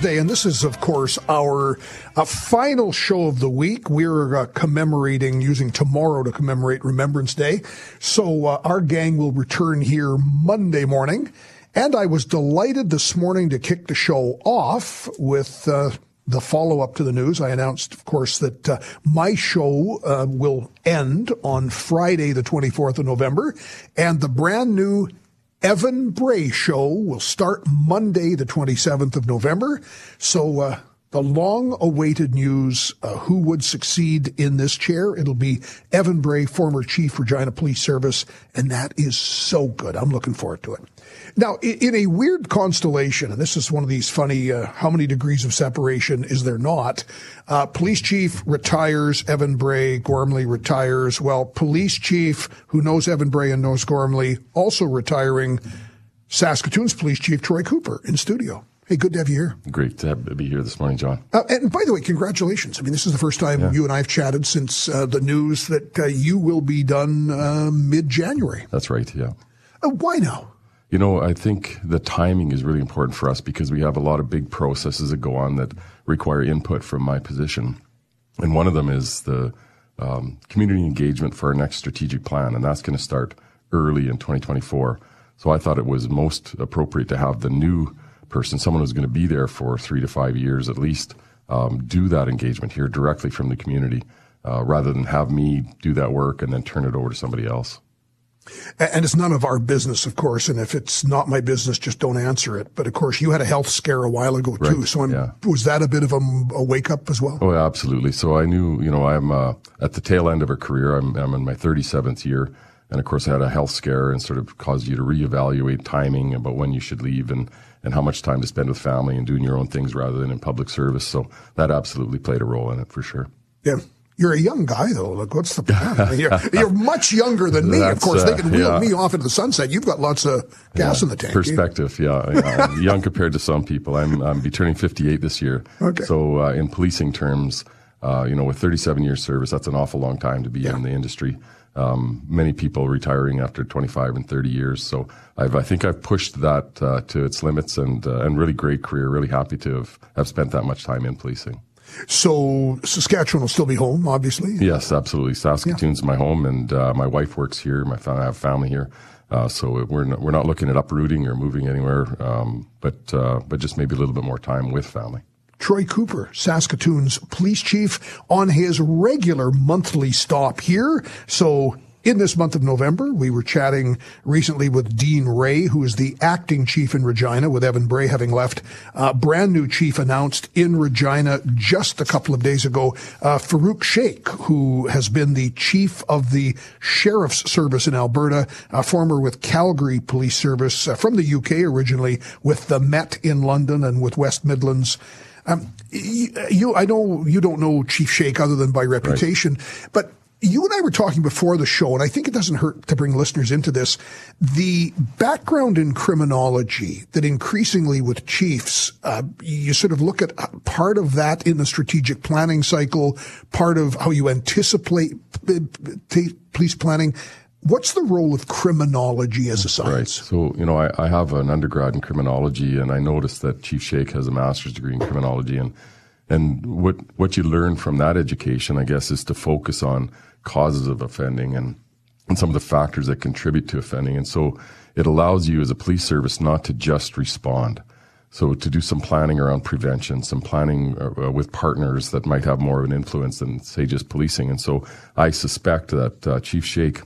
Thursday, and this is, of course, our uh, final show of the week. We're uh, commemorating, using tomorrow to commemorate Remembrance Day. So uh, our gang will return here Monday morning. And I was delighted this morning to kick the show off with uh, the follow up to the news. I announced, of course, that uh, my show uh, will end on Friday, the 24th of November, and the brand new Evan Bray show will start Monday, the 27th of November. So, uh, the long awaited news uh, who would succeed in this chair. It'll be Evan Bray, former chief Regina Police Service, and that is so good. I'm looking forward to it. Now, i- in a weird constellation, and this is one of these funny, uh, how many degrees of separation is there not? Uh, police chief retires, Evan Bray, Gormley retires. Well, police chief who knows Evan Bray and knows Gormley also retiring, Saskatoon's police chief, Troy Cooper, in studio. Hey, good to have you here. Great to have, be here this morning, John. Uh, and by the way, congratulations. I mean, this is the first time you and I have chatted since uh, the news that uh, you will be done uh, mid January. That's right, yeah. Uh, why now? You know, I think the timing is really important for us because we have a lot of big processes that go on that require input from my position. And one of them is the um, community engagement for our next strategic plan, and that's going to start early in 2024. So I thought it was most appropriate to have the new person, someone who's going to be there for three to five years at least, um, do that engagement here directly from the community, uh, rather than have me do that work and then turn it over to somebody else. And it's none of our business, of course. And if it's not my business, just don't answer it. But of course, you had a health scare a while ago too. So I'm, yeah. was that a bit of a, a wake up as well? Oh, absolutely. So I knew, you know, I'm uh, at the tail end of a career. I'm, I'm in my 37th year. And of course, had a health scare and sort of caused you to reevaluate timing about when you should leave and, and how much time to spend with family and doing your own things rather than in public service. So that absolutely played a role in it for sure. Yeah. You're a young guy though. Like, what's the plan? I mean, you're, you're much younger than me. Of That's, course, they uh, can wheel yeah. me off into the sunset. You've got lots of gas in the tank. Perspective, yeah. yeah. I'm young compared to some people. I'm, I'm be turning 58 this year. Okay. So uh, in policing terms, uh, you know, with 37 years service, that's an awful long time to be in the industry. Um, many people retiring after 25 and 30 years. So I've, I think I've pushed that uh, to its limits and uh, and really great career. Really happy to have, have spent that much time in policing. So Saskatchewan will still be home, obviously. Yes, absolutely. Saskatoon's my home, and uh, my wife works here. My fa- I have family here, uh, so we're not, we're not looking at uprooting or moving anywhere, um, but uh, but just maybe a little bit more time with family. Troy Cooper, Saskatoon's police chief, on his regular monthly stop here. So in this month of November, we were chatting recently with Dean Rae, who is the acting chief in Regina, with Evan Bray having left. Uh, brand new chief announced in Regina just a couple of days ago, uh, Farooq Sheikh, who has been the chief of the Sheriff's Service in Alberta, uh, former with Calgary Police Service, uh, from the UK originally, with the Met in London and with West Midlands. Um, you, you, I know you don't know Chief Sheikh other than by reputation, but you and I were talking before the show, and I think it doesn't hurt to bring listeners into this. The background in criminology that increasingly with chiefs, uh, you sort of look at part of that in the strategic planning cycle, part of how you anticipate uh, police planning. What's the role of criminology as a science? Right. So you know, I, I have an undergrad in criminology, and I noticed that Chief Sheikh has a master's degree in criminology, and and what what you learn from that education, I guess, is to focus on causes of offending and and some of the factors that contribute to offending, and so it allows you as a police service not to just respond. So to do some planning around prevention, some planning uh, uh, with partners that might have more of an influence than say just policing. And so I suspect that uh, Chief Sheikh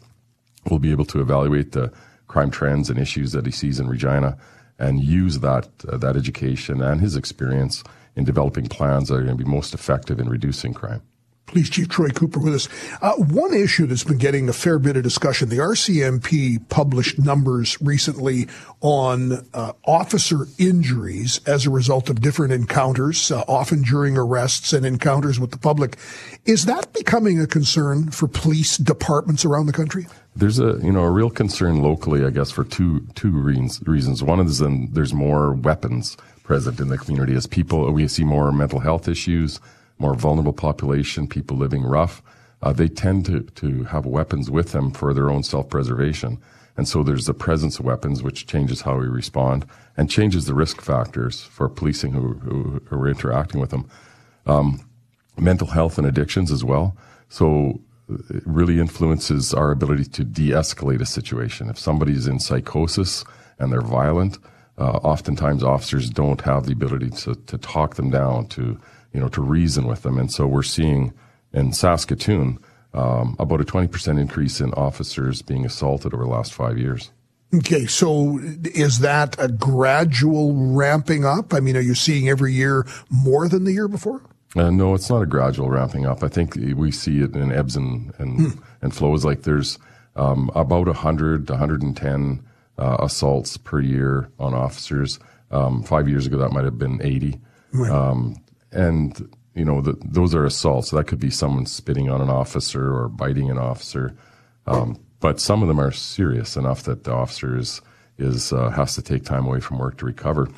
will be able to evaluate the crime trends and issues that he sees in Regina and use that uh, that education and his experience in developing plans that are going to be most effective in reducing crime. Police Chief Troy Cooper with us. Uh, one issue that's been getting a fair bit of discussion, the RCMP published numbers recently on uh, officer injuries as a result of different encounters, uh, often during arrests and encounters with the public. Is that becoming a concern for police departments around the country? There's a you know a real concern locally, I guess, for two two reasons. One is then there's more weapons present in the community as people we see more mental health issues more vulnerable population, people living rough, uh, they tend to, to have weapons with them for their own self-preservation. And so there's the presence of weapons, which changes how we respond and changes the risk factors for policing who, who, who are interacting with them. Um, mental health and addictions as well. So it really influences our ability to de-escalate a situation. If somebody's in psychosis and they're violent, uh, oftentimes officers don't have the ability to, to talk them down, to you know, to reason with them. And so we're seeing in Saskatoon um, about a 20% increase in officers being assaulted over the last five years. Okay, so is that a gradual ramping up? I mean, are you seeing every year more than the year before? Uh, no, it's not a gradual ramping up. I think we see it in ebbs and and, hmm. and flows. Like there's um, about 100 to 110 uh, assaults per year on officers. Um, five years ago, that might have been 80. Right. Um, and you know the, those are assaults. That could be someone spitting on an officer or biting an officer, um, but some of them are serious enough that the officer is, is uh, has to take time away from work to recover.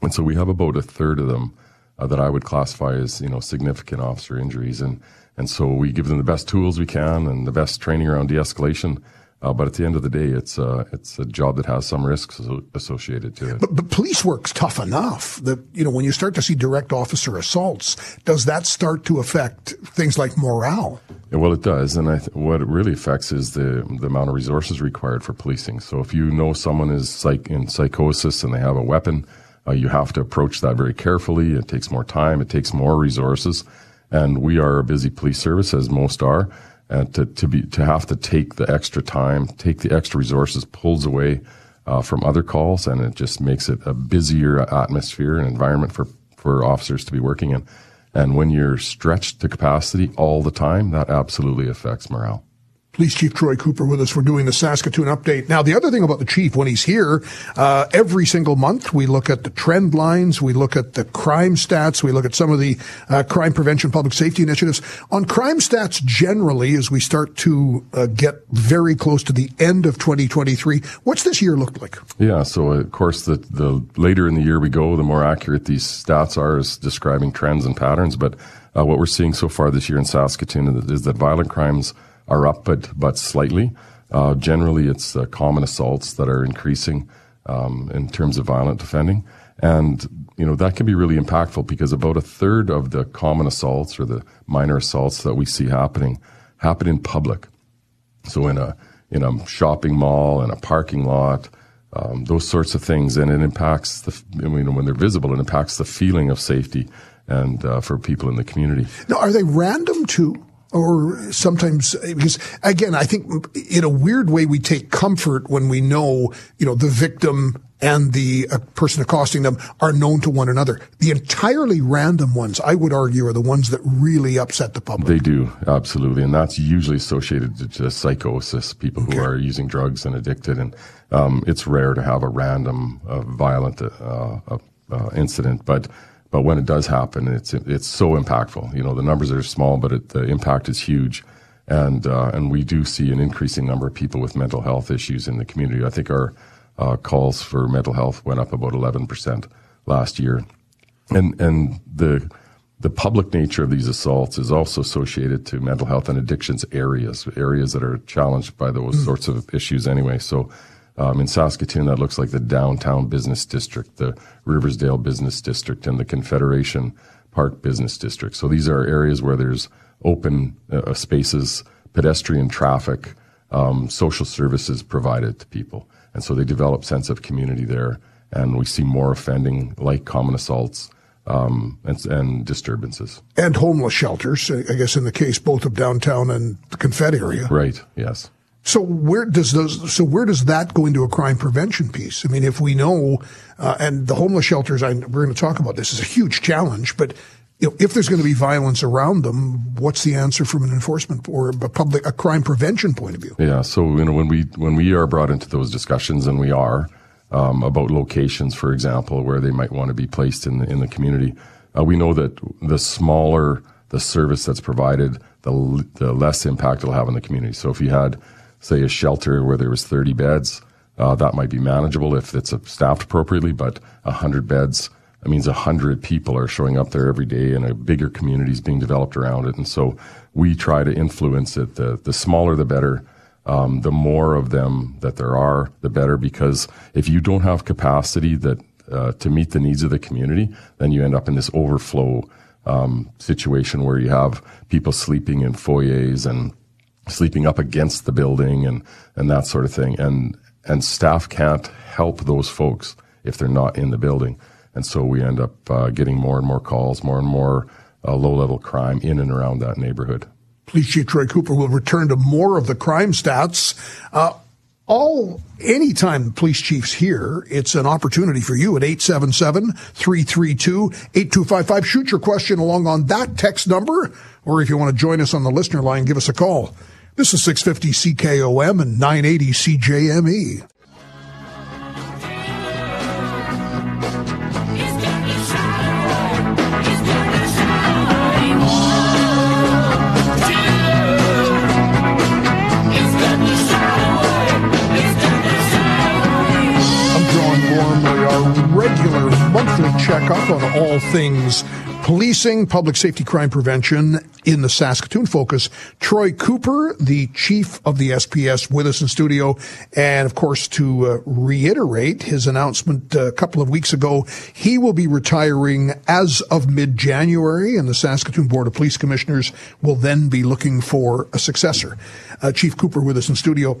And so we have about a third of them uh, that I would classify as you know significant officer injuries, and and so we give them the best tools we can and the best training around de-escalation. Uh, but at the end of the day, it's a, uh, it's a job that has some risks associated to it. But, but police work's tough enough that, you know, when you start to see direct officer assaults, does that start to affect things like morale? Yeah, well, it does. And th- what it really affects is the, the amount of resources required for policing. So if you know someone is psych- in psychosis and they have a weapon, uh, you have to approach that very carefully. It takes more time. It takes more resources. And we are a busy police service, as most are and to, to be to have to take the extra time, take the extra resources, pulls away uh, from other calls, and it just makes it a busier atmosphere and environment for for officers to be working in. And when you're stretched to capacity all the time, that absolutely affects morale. Police Chief Troy Cooper with us. We're doing the Saskatoon update. Now, the other thing about the chief, when he's here, uh, every single month we look at the trend lines, we look at the crime stats, we look at some of the uh, crime prevention, public safety initiatives. On crime stats generally, as we start to uh, get very close to the end of 2023, what's this year looked like? Yeah, so of course, the, the later in the year we go, the more accurate these stats are as describing trends and patterns. But uh, what we're seeing so far this year in Saskatoon is that violent crimes – are up, but but slightly. Uh, generally, it's uh, common assaults that are increasing um, in terms of violent offending, and you know that can be really impactful because about a third of the common assaults or the minor assaults that we see happening happen in public. So in a in a shopping mall, in a parking lot, um, those sorts of things, and it impacts the. I mean, when they're visible, it impacts the feeling of safety and uh, for people in the community. Now, are they random too? Or sometimes because again i think in a weird way we take comfort when we know you know the victim and the uh, person accosting them are known to one another. The entirely random ones i would argue are the ones that really upset the public. They do absolutely. And that's usually associated to psychosis people who okay. are using drugs and addicted. And um, it's rare to have a random uh, violent uh, uh incident. But but when it does happen, it's it's so impactful. You know, the numbers are small, but it, the impact is huge, and uh, and we do see an increasing number of people with mental health issues in the community. I think our uh, calls for mental health went up about eleven percent last year, and and the the public nature of these assaults is also associated to mental health and addictions areas, areas that are challenged by those mm. sorts of issues anyway. So um, in Saskatoon, that looks like the downtown business district, the Riversdale business district, and the Confederation Park business district. So these are areas where there's open uh, spaces, pedestrian traffic, um, social services provided to people. And so they develop sense of community there. And we see more offending like common assaults, um, and, and, disturbances. And homeless shelters, I guess, in the case both of downtown and the Confed area. Right, yes. So where does those? So where does that go into a crime prevention piece? I mean, if we know, uh, and the homeless shelters, I, we're going to talk about this is a huge challenge, but you know, if there's going to be violence around them, what's the answer from an enforcement or a public a crime prevention point of view? Yeah, so you know when we when we are brought into those discussions, and we are um, about locations, for example, where they might want to be placed in the in the community, uh, we know that the smaller the service that's provided, the the less impact it'll have on the community. So if you had, say, a shelter where there was 30 beds, uh, that might be manageable if it's staffed appropriately, but 100 beds that means a hundred people are showing up there every day and a bigger community is being developed around it. And so we try to influence it. The, the smaller, the better. Um, the more of them that there are, the better. Because if you don't have capacity that uh, to meet the needs of the community, then you end up in this overflow um, situation where you have people sleeping in foyers and sleeping up against the building and and that sort of thing. And and staff can't help those folks if they're not in the building. And so we end up uh, getting more and more calls, more and more uh, low level crime in and around that neighborhood. Police Chief Troy Cooper will return to more of the crime stats. Uh, all anytime the police chiefs here, it's an opportunity for you at 877-332-8255. Shoot your question along on that text number, or if you want to join us on the listener line, give us a call. This is 650 CKOM and 980 CJME. Our uh, regular monthly checkup on all things policing, public safety, crime prevention in the Saskatoon focus. Troy Cooper, the chief of the SPS, with us in studio. And of course, to uh, reiterate his announcement uh, a couple of weeks ago, he will be retiring as of mid-January and the Saskatoon Board of Police Commissioners will then be looking for a successor. Uh, chief Cooper with us in studio.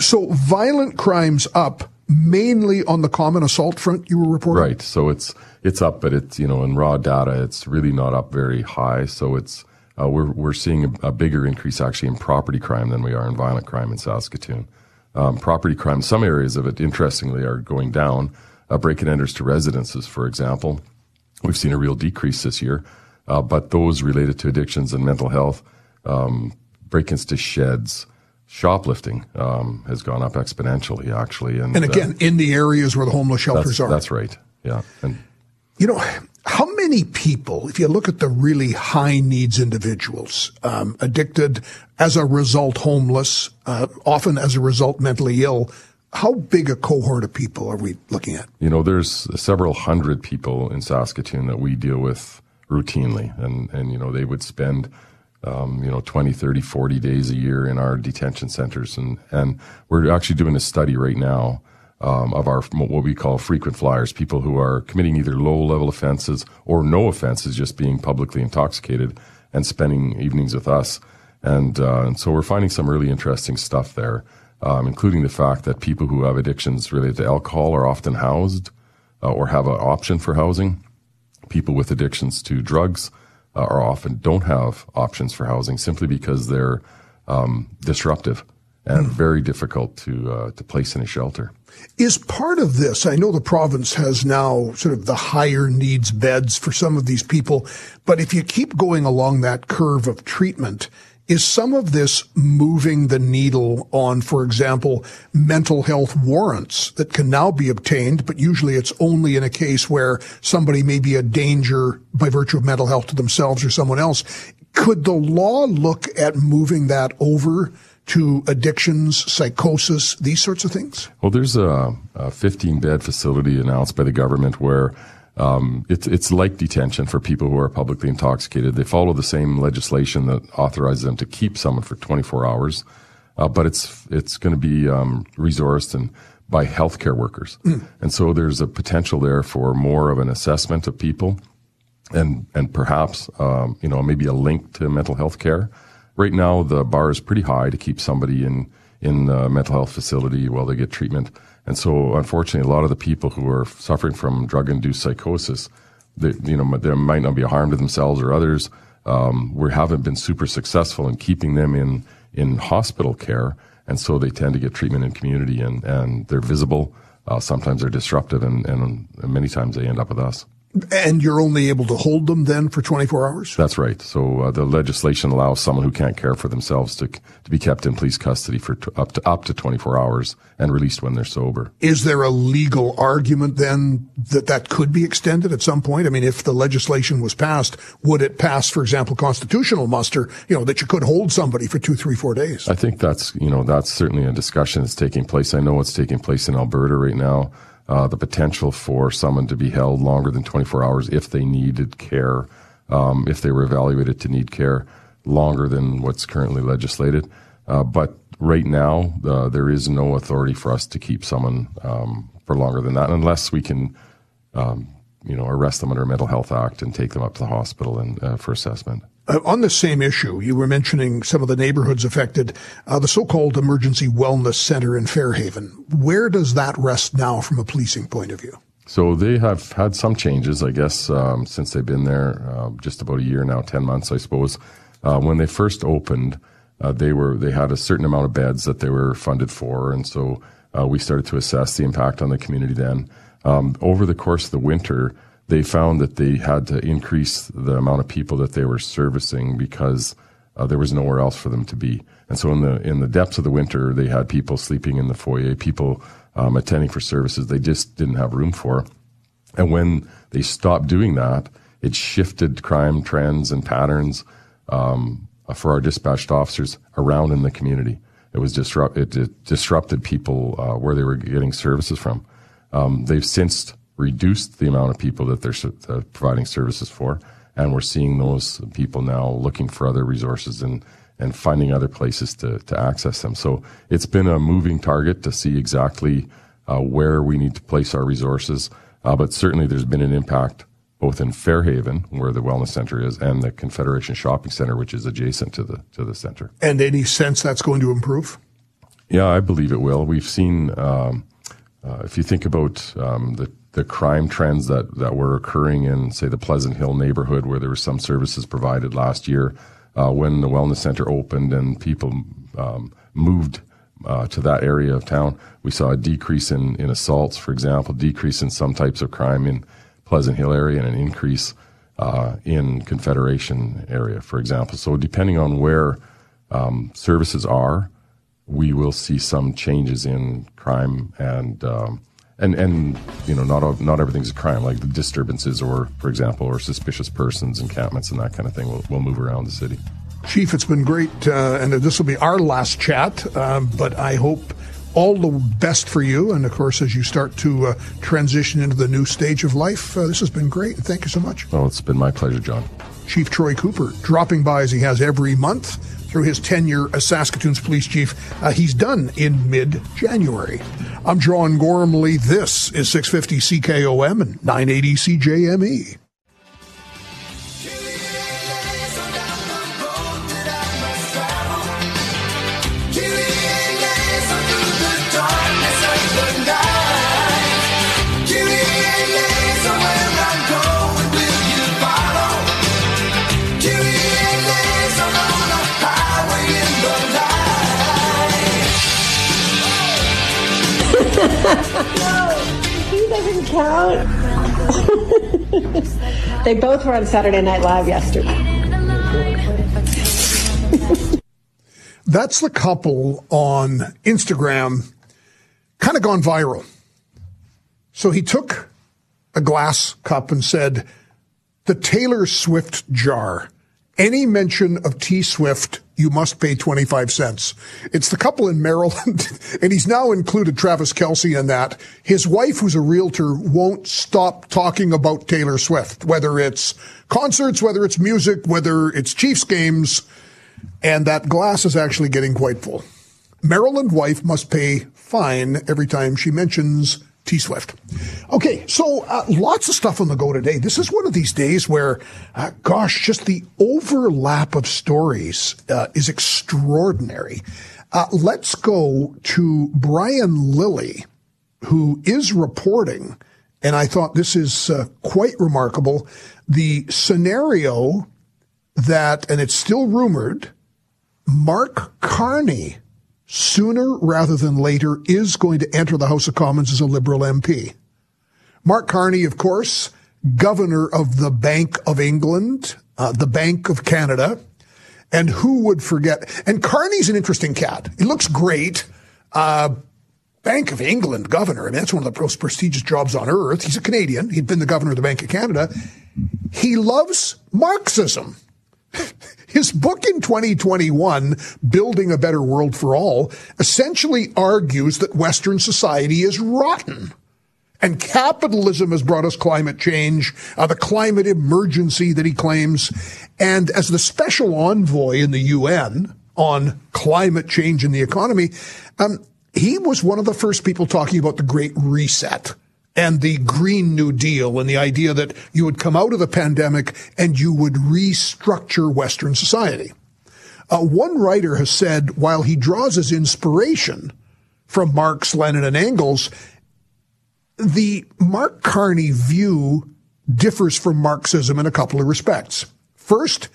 So violent crimes up mainly on the common assault front you were reporting? Right. So it's it's up, but it's you know in raw data it's really not up very high. So it's uh, we're we're seeing a, a, bigger increase actually in property crime than we are in violent crime in Saskatoon. Um, property crime, some areas of it, interestingly, are going down. Uh, break-in enters to residences, for example, we've seen a real decrease this year. Uh, but those related to addictions and mental health, um, break-ins to sheds, shoplifting um, has gone up exponentially, actually. And, and again, uh, in the areas where the homeless shelters that's, are. That's right. Yeah. And you know, how many people, if you look at the really high needs individuals, um, addicted as a result, homeless, uh, often as a result, mentally ill, how big a cohort of people are we looking at? You know, there's several hundred people in Saskatoon that we deal with routinely, and and you know they would spend um, you know, 20, 30, 40 days a year in our detention centers. And, and we're actually doing a study right now um, of our what we call frequent flyers, people who are committing either low level offenses or no offenses, just being publicly intoxicated and spending evenings with us. And, uh, and so we're finding some really interesting stuff there, um, including the fact that people who have addictions related to alcohol are often housed uh, or have an option for housing. People with addictions to drugs uh, are often don't have options for housing simply because they're um, disruptive and mm. very difficult to uh, to place in a shelter. Is part of this? I know the province has now sort of the higher needs beds for some of these people, but if you keep going along that curve of treatment, is some of this moving the needle on, for example, mental health warrants that can now be obtained, but usually it's only in a case where somebody may be a danger by virtue of mental health to themselves or someone else. Could the law look at moving that over to addictions, psychosis, these sorts of things? Well, there's a, a 15 bed facility announced by the government where um, it's it's like detention for people who are publicly intoxicated. They follow the same legislation that authorizes them to keep someone for 24 hours, uh, but it's it's going to be um, resourced and by healthcare workers, mm. and so there's a potential there for more of an assessment of people, and and perhaps um, you know maybe a link to mental health care. Right now, the bar is pretty high to keep somebody in in a mental health facility while they get treatment. And so, unfortunately, a lot of the people who are suffering from drug-induced psychosis, they, you know, there might not be a harm to themselves or others. Um, we haven't been super successful in keeping them in in hospital care, and so they tend to get treatment in community, and and they're visible. Uh, sometimes they're disruptive, and, and many times they end up with us. And you're only able to hold them then for 24 hours? That's right. So uh, the legislation allows someone who can't care for themselves to to be kept in police custody for t- up to up to 24 hours and released when they're sober. Is there a legal argument then that that could be extended at some point? I mean, if the legislation was passed, would it pass, for example, constitutional muster? You know that you could hold somebody for two, three, four days. I think that's you know that's certainly a discussion that's taking place. I know it's taking place in Alberta right now uh, the potential for someone to be held longer than 24 hours if they needed care, um, if they were evaluated to need care longer than what's currently legislated. Uh, but right now, uh, there is no authority for us to keep someone um, for longer than that, unless we can, um, you know, arrest them under a mental health act and take them up to the hospital and uh, for assessment. Uh, on the same issue, you were mentioning some of the neighborhoods affected, uh, the so-called Emergency Wellness Center in Fairhaven. Where does that rest now from a policing point of view? So they have had some changes, I guess, um, since they've been there uh, just about a year now, ten months, I suppose. Uh, when they first opened, uh, they were they had a certain amount of beds that they were funded for, and so uh, we started to assess the impact on the community. Then, um, over the course of the winter, they found that they had to increase the amount of people that they were servicing because uh, there was nowhere else for them to be. And so in the in the depths of the winter, they had people sleeping in the foyer, people um, attending for services they just didn't have room for. And when they stopped doing that, it shifted crime trends and patterns um, for our dispatched officers around in the community. It was disrupt it, it disrupted people uh, where they were getting services from. Um, they've since reduced the amount of people that they're uh, providing services for. And we're seeing those people now looking for other resources and, and finding other places to, to access them. So it's been a moving target to see exactly uh, where we need to place our resources. Uh, but certainly there's been an impact both in Fairhaven, where the wellness center is, and the Confederation Shopping Center, which is adjacent to the to the center. And any sense that's going to improve? Yeah, I believe it will. We've seen, um, uh, if you think about um, the the crime trends that, that were occurring in, say, the Pleasant Hill neighborhood where there were some services provided last year uh, when the wellness center opened and people um, moved uh, to that area of town. We saw a decrease in, in assaults, for example, decrease in some types of crime in Pleasant Hill area and an increase uh, in Confederation area, for example. So depending on where um, services are, we will see some changes in crime and um, and and you know not all, not everything's a crime like the disturbances or for example or suspicious persons encampments and that kind of thing will, will move around the city. Chief it's been great uh, and this will be our last chat um, but i hope all the best for you. And of course as you start to uh, transition into the new stage of life uh, this has been great. Thank you so much. Well it's been my pleasure john. Chief troy cooper dropping by as he has every month through his tenure as Saskatoon's police chief. Uh, he's done in mid January. I'm John Gormley. This is 650 CKOM and 980 CJME. they both were on Saturday Night Live yesterday. That's the couple on Instagram, kind of gone viral. So he took a glass cup and said, the Taylor Swift jar. Any mention of T Swift you must pay 25 cents. It's the couple in Maryland, and he's now included Travis Kelce in that. His wife, who's a realtor, won't stop talking about Taylor Swift, whether it's concerts, whether it's music, whether it's Chiefs games, and that glass is actually getting quite full. Maryland wife must pay fine every time she mentions T Swift. Okay, so uh, lots of stuff on the go today. This is one of these days where, uh, gosh, just the overlap of stories uh, is extraordinary. Uh, let's go to Brian Lilley, who is reporting, and I thought this is uh, quite remarkable. The scenario that, and it's still rumored, Mark Carney sooner rather than later is going to enter the House of Commons as a Liberal MP. Mark Carney, of course, governor of the Bank of England, uh, the Bank of Canada, and who would forget? And Carney's an interesting cat. He looks great. Uh, Bank of England governor. I mean, that's one of the most prestigious jobs on earth. He's a Canadian. He'd been the governor of the Bank of Canada. He loves Marxism. His book in 2021, Building a Better World for All, essentially argues that Western society is rotten. And capitalism has brought us climate change, uh, the climate emergency that he claims. And as the special envoy in the UN on climate change and the economy, um, he was one of the first people talking about the Great Reset and the Green New Deal and the idea that you would come out of the pandemic and you would restructure Western society. Uh, one writer has said while he draws his inspiration from Marx, Lenin, and Engels, the Mark Carney view differs from Marxism in a couple of respects. First,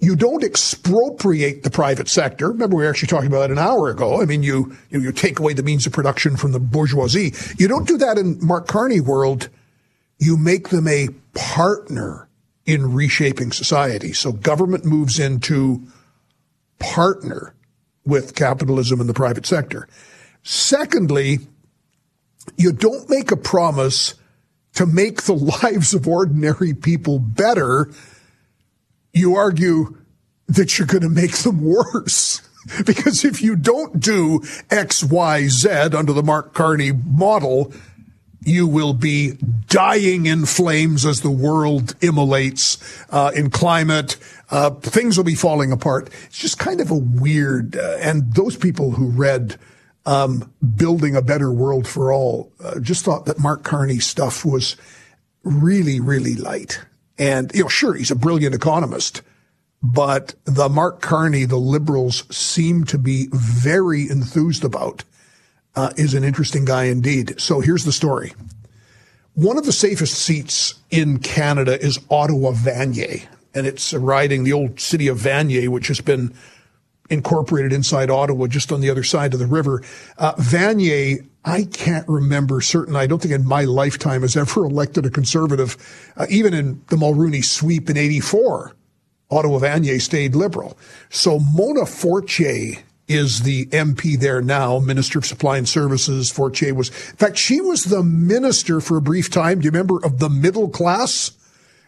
you don't expropriate the private sector. Remember, we were actually talking about that an hour ago. I mean, you, you, you take away the means of production from the bourgeoisie. You don't do that in Mark Carney world. You make them a partner in reshaping society. So government moves in to partner with capitalism and the private sector. Secondly, you don't make a promise to make the lives of ordinary people better you argue that you're going to make them worse. because if you don't do X, Y, Z under the Mark Carney model, you will be dying in flames as the world immolates uh, in climate. Uh, things will be falling apart. It's just kind of a weird. Uh, and those people who read um, "Building a Better World for All" uh, just thought that Mark Carney stuff was really, really light. And, you know, sure, he's a brilliant economist, but the Mark Carney the liberals seem to be very enthused about uh, is an interesting guy indeed. So here's the story. One of the safest seats in Canada is Ottawa Vanier, and it's riding the old city of Vanier, which has been incorporated inside Ottawa, just on the other side of the river. Uh, Vanier, I can't remember certain. I don't think in my lifetime has ever elected a conservative. Uh, even in the Mulroney sweep in '84, Ottawa Vanier stayed liberal. So Mona Fortier is the MP there now, Minister of Supply and Services. Fortier was, in fact, she was the minister for a brief time. Do you remember of the middle class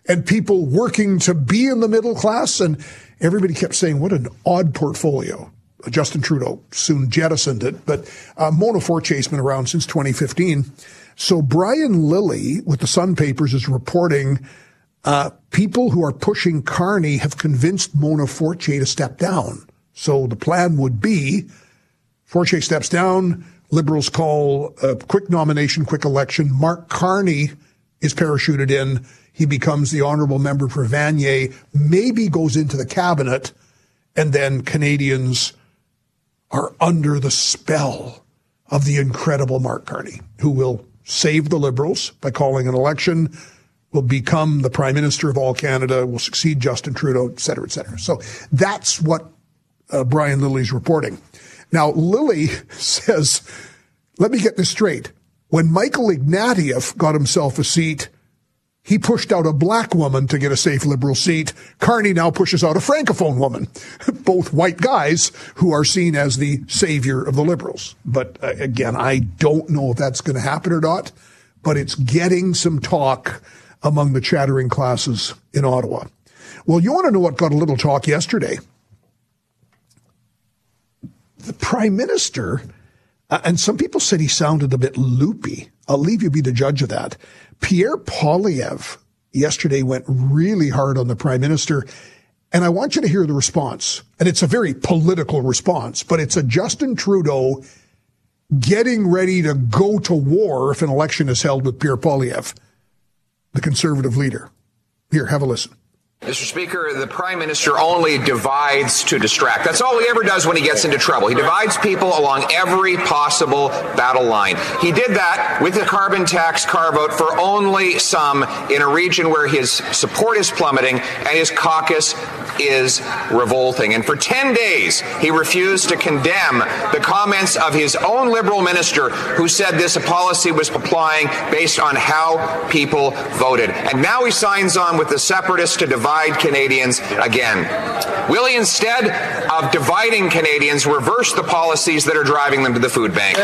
and people working to be in the middle class? And everybody kept saying, what an odd portfolio. Justin Trudeau soon jettisoned it, but uh, Mona Fortier's been around since 2015. So Brian Lilley with the Sun Papers is reporting uh, people who are pushing Carney have convinced Mona Fortier to step down. So the plan would be Fortier steps down, Liberals call a quick nomination, quick election. Mark Carney is parachuted in. He becomes the honorable member for Vanier, maybe goes into the cabinet, and then Canadians are under the spell of the incredible Mark Carney, who will save the Liberals by calling an election, will become the Prime Minister of all Canada, will succeed Justin Trudeau, et cetera, et cetera. So that's what uh, Brian Lilley's reporting. Now, Lilley says, let me get this straight. When Michael Ignatieff got himself a seat he pushed out a black woman to get a safe liberal seat. Carney now pushes out a francophone woman, both white guys who are seen as the savior of the liberals. But uh, again, I don't know if that's going to happen or not, but it's getting some talk among the chattering classes in Ottawa. Well, you want to know what got a little talk yesterday? The prime minister, uh, and some people said he sounded a bit loopy. I'll leave you be the judge of that. Pierre Poilievre yesterday went really hard on the prime minister. And I want you to hear the response. And it's a very political response, but it's a Justin Trudeau getting ready to go to war if an election is held with Pierre Poilievre, the conservative leader. Here, have a listen. Mr. Speaker, the Prime Minister only divides to distract. That's all he ever does when he gets into trouble. He divides people along every possible battle line. He did that with the carbon tax carve out for only some in a region where his support is plummeting and his caucus is revolting. And for 10 days, he refused to condemn the comments of his own Liberal minister who said this policy was applying based on how people voted. And now he signs on with the separatists to divide divide Canadians again. Will he, instead of dividing Canadians, reverse the policies that are driving them to the food bank?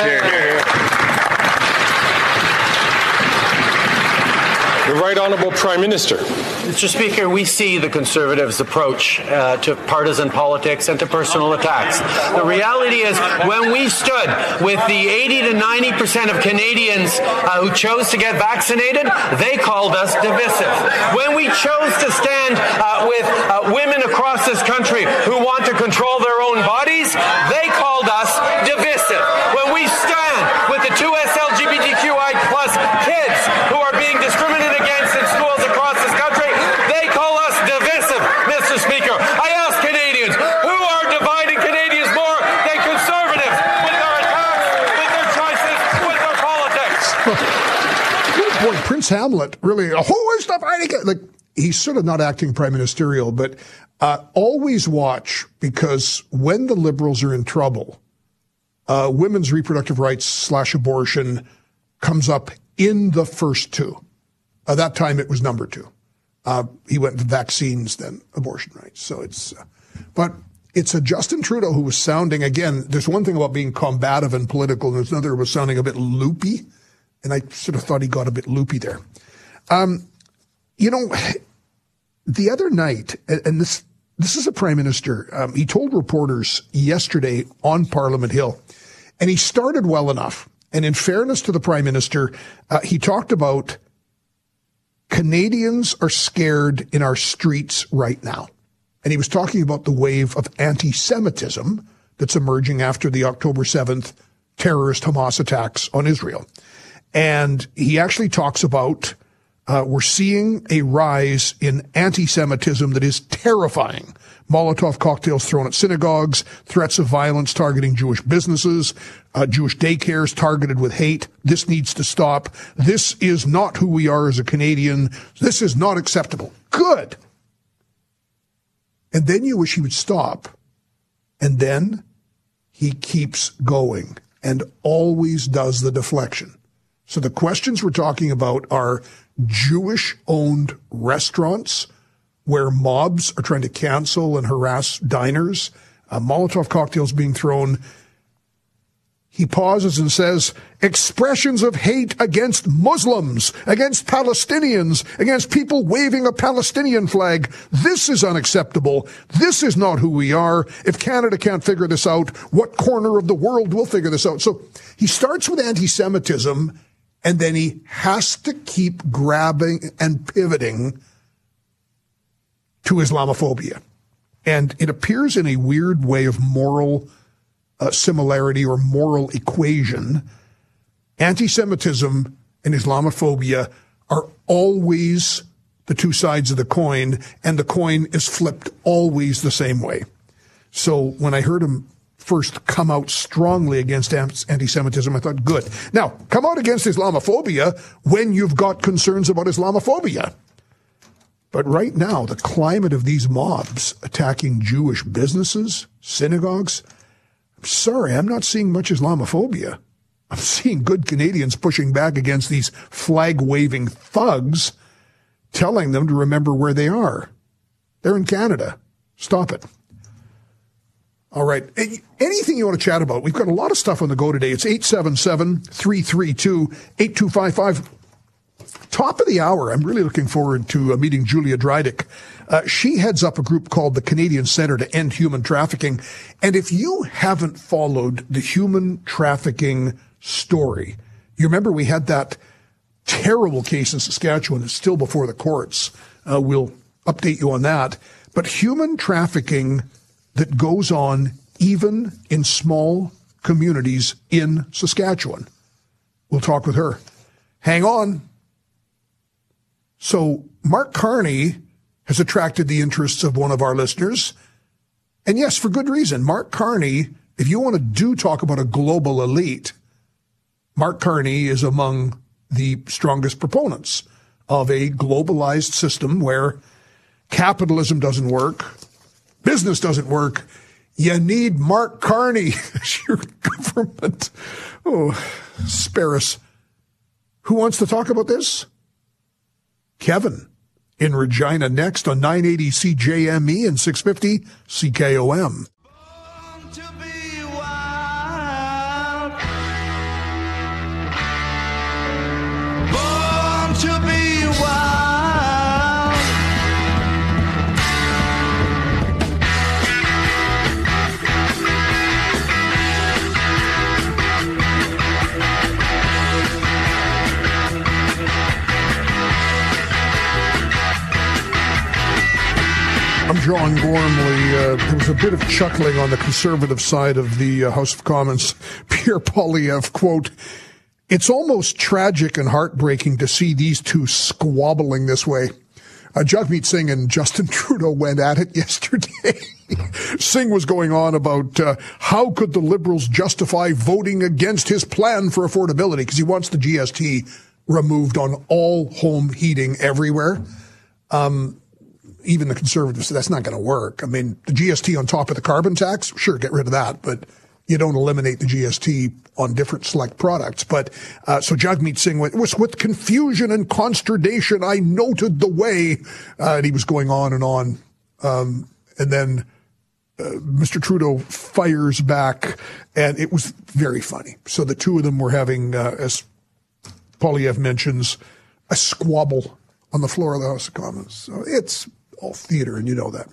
The Right Honourable Prime Minister. Mr. Speaker, we see the Conservatives' approach uh, to partisan politics and to personal attacks. The reality is, when we stood with the 80 to 90 percent of Canadians uh, who chose to get vaccinated, they called us divisive. When we chose to stand uh, with uh, women across this country who want to control their own bodies, they called us divisive. When we stand with the two SLGBTQI plus kids who are being discriminated against in schools across this country, they call us divisive, Mr. Speaker. I ask Canadians, who are dividing Canadians more than conservatives with their attacks, with their choices, with their politics? Hamlet really, who is it? Like, he's sort of not acting prime ministerial, but uh, always watch because when the liberals are in trouble, uh, women's reproductive rights slash abortion comes up in the first two. Uh, that time it was number two. Uh, he went to vaccines, then abortion rights. So it's, uh, but it's a Justin Trudeau who was sounding again. There's one thing about being combative and political, and there's another was sounding a bit loopy, and I sort of thought he got a bit loopy there. Um, you know, the other night, and this this is a prime minister. Um, he told reporters yesterday on Parliament Hill, and he started well enough. And in fairness to the prime minister, uh, he talked about Canadians are scared in our streets right now. And he was talking about the wave of anti Semitism that's emerging after the October 7th terrorist Hamas attacks on Israel. And he actually talks about uh, we're seeing a rise in anti Semitism that is terrifying. Molotov cocktails thrown at synagogues, threats of violence targeting Jewish businesses, uh, Jewish daycares targeted with hate. This needs to stop. This is not who we are as a Canadian. This is not acceptable. Good. And then you wish he would stop. And then he keeps going and always does the deflection. So the questions we're talking about are Jewish owned restaurants where mobs are trying to cancel and harass diners, uh, Molotov cocktails being thrown. He pauses and says, expressions of hate against Muslims, against Palestinians, against people waving a Palestinian flag. This is unacceptable. This is not who we are. If Canada can't figure this out, what corner of the world will figure this out? So he starts with anti-Semitism and then he has to keep grabbing and pivoting to Islamophobia. And it appears in a weird way of moral uh, similarity or moral equation. Anti Semitism and Islamophobia are always the two sides of the coin, and the coin is flipped always the same way. So when I heard him first come out strongly against anti Semitism, I thought, good. Now, come out against Islamophobia when you've got concerns about Islamophobia. But right now, the climate of these mobs attacking Jewish businesses, synagogues, I'm sorry, I'm not seeing much Islamophobia. I'm seeing good Canadians pushing back against these flag waving thugs, telling them to remember where they are. They're in Canada. Stop it. All right. Anything you want to chat about? We've got a lot of stuff on the go today. It's 877 332 8255 top of the hour, I'm really looking forward to uh, meeting Julia Drydyk. Uh, she heads up a group called the Canadian Center to End Human Trafficking. And if you haven't followed the human trafficking story, you remember we had that terrible case in Saskatchewan. It's still before the courts. Uh, we'll update you on that. But human trafficking that goes on even in small communities in Saskatchewan. We'll talk with her. Hang on. So Mark Carney has attracted the interests of one of our listeners. And yes, for good reason. Mark Carney, if you want to do talk about a global elite, Mark Carney is among the strongest proponents of a globalized system where capitalism doesn't work, business doesn't work. You need Mark Carney as your government. Oh, spare us. Who wants to talk about this? Kevin in Regina next on 980 CJME and 650 CKOM. John Gormley. Uh, there was a bit of chuckling on the conservative side of the uh, House of Commons. Pierre Poilievre, quote, It's almost tragic and heartbreaking to see these two squabbling this way. Uh, Jagmeet Singh and Justin Trudeau went at it yesterday. Singh was going on about uh, how could the Liberals justify voting against his plan for affordability because he wants the GST removed on all home heating everywhere. Um, even the conservatives say that's not going to work. I mean, the GST on top of the carbon tax, sure, get rid of that, but you don't eliminate the GST on different select products. But uh, so Jagmeet Singh went, was with confusion and consternation. I noted the way, uh, and he was going on and on, um, and then. Uh, Mr. Trudeau fires back, and it was very funny. So the two of them were having, uh, as Poilievre mentions, a squabble on the floor of the House of Commons. So it's all theater, and you know that.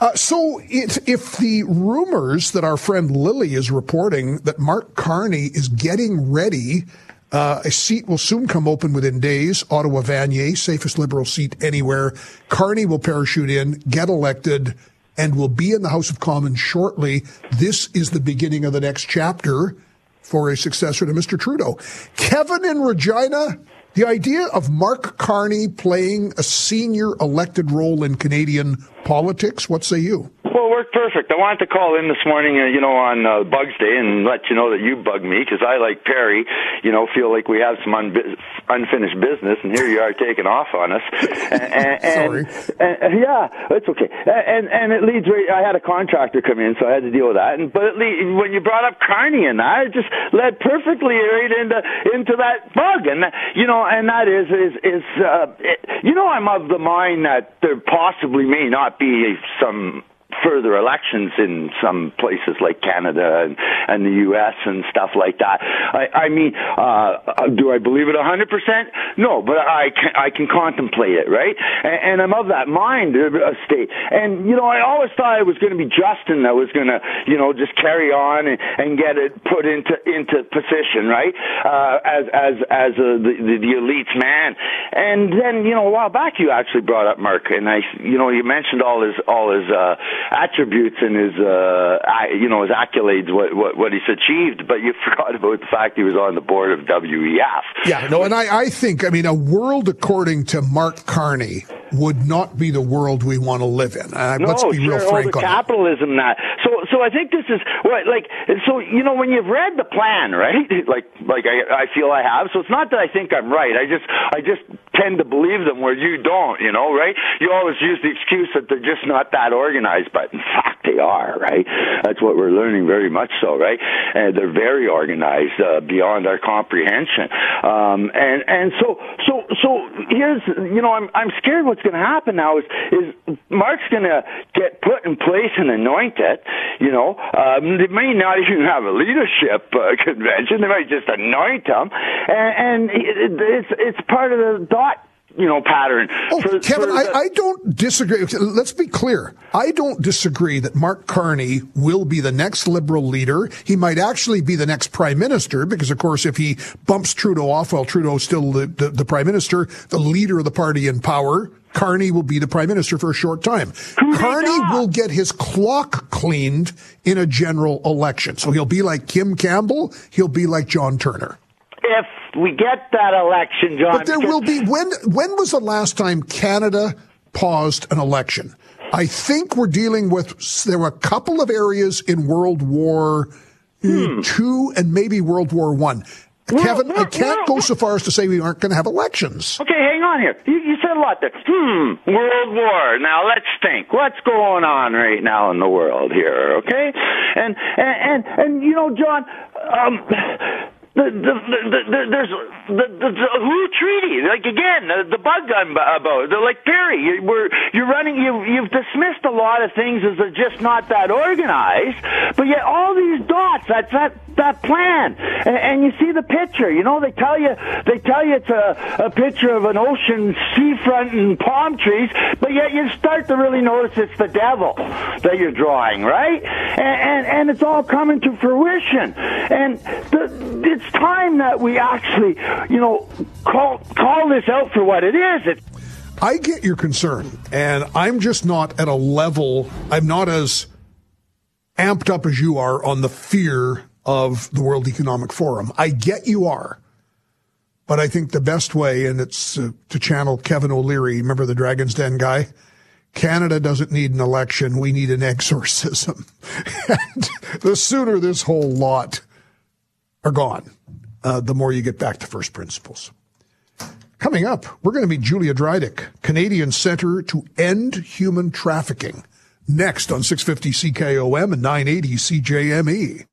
Uh, so it, if the rumors that our friend Lilley is reporting that Mark Carney is getting ready, uh, a seat will soon come open within days. Ottawa Vanier, safest Liberal seat anywhere. Carney will parachute in, get elected, and will be in the House of Commons shortly. This is the beginning of the next chapter for a successor to Mr. Trudeau. Kevin in Regina, the idea of Mark Carney playing a senior elected role in Canadian politics, what say you? Well, it worked perfect. I wanted to call in this morning, uh, you know, on uh, Bugs Day and let you know that you bug me because I, like Perry, you know, feel like we have some un- unfinished business, and here you are taking off on us. And, and, Sorry. And, and, yeah, it's okay. And and it leads. Right, I had a contractor come in, so I had to deal with that. And but it lead, when you brought up Carney and that, it just led perfectly right into into that bug. And you know, and that is is is uh, it, you know, I'm of the mind that there possibly may not be some further elections in some places like Canada and, and the U.S. and stuff like that. I, I mean, uh, do I believe it 100%? No, but I can, I can contemplate it, right? And, and I'm of that mind uh, state. And, you know, I always thought it was going to be Justin that was going to, you know, just carry on and, and get it put into, into position, right? Uh, as, as, as a, the, the, the elite's man. And then, you know, a while back you actually brought up Mark and I, you know, you mentioned all his, all his, uh, attributes and his, uh, you know, his accolades, what, what, what he's achieved, but you forgot about the fact he was on the board of WEF. Yeah, no, and I, I think, I mean, a world according to Mark Carney would not be the world we want to live in. Uh, no, let's be sure, real frank on capitalism that. So, so I think this is what, like, so you know, when you've read the plan, right? Like, like I, I feel I have. So it's not that I think I'm right. I just, I just tend to believe them where you don't. You know, right? You always use the excuse that they're just not that organized, but in fact they are. Right? That's what we're learning very much so. Right? And they're very organized uh, beyond our comprehension. Um, and and so so so here's you know I'm I'm scared what's going to happen now is is Mark's going to get put in place and anointed. You know, um, they may not even have a leadership uh, convention. They might just anoint him, and, and it, it's it's part of the dot you know pattern. Oh, for- Kevin, for I, the- I don't disagree. Let's be clear. I don't disagree that Mark Carney will be the next Liberal leader. He might actually be the next Prime Minister because, of course, if he bumps Trudeau off while Trudeau's still the, the, the Prime Minister, the leader of the party in power, Carney will be the Prime Minister for a short time. Carney will get his clock cleaned in a general election. So he'll be like Kim Campbell. He'll be like John Turner. if we get that election, John. But there will be when when was the last time Canada paused an election. I think we're dealing with, there were a couple of areas in World War hmm. II and maybe World War One. Kevin, I can't go so far as to say we aren't going to have elections. Okay, hang on here. You, you said a lot there. Hmm, World War. Now let's think. What's going on right now in the world here? Okay, and and and, and you know, John. Um, the, the, the, the, there's the, the, the who treaty like again the, the bug gun about. The, like Perry you, we're you're running you you've dismissed a lot of things as they're just not that organized but yet all these dots that's that that plan. And, and you see the picture you know they tell you they tell you it's a, a picture of an ocean seafront and palm trees but yet you start to really notice it's the devil that you're drawing right? And and, and it's all coming to fruition. And the, it's it's time that we actually, you know, call call this out for what it is. It- I get your concern, and I'm just not at a level. I'm not as amped up as you are on the fear of the World Economic Forum. I get you are. But I think the best way, and it's uh, to channel Kevin O'Leary, remember the Dragon's Den guy? Canada doesn't need an election. We need an exorcism. the sooner this whole lot are gone, uh, the more you get back to first principles. Coming up, we're going to meet Julia Drydyk, Canadian Center to End Human Trafficking, next on 650 CKOM and 980 CJME.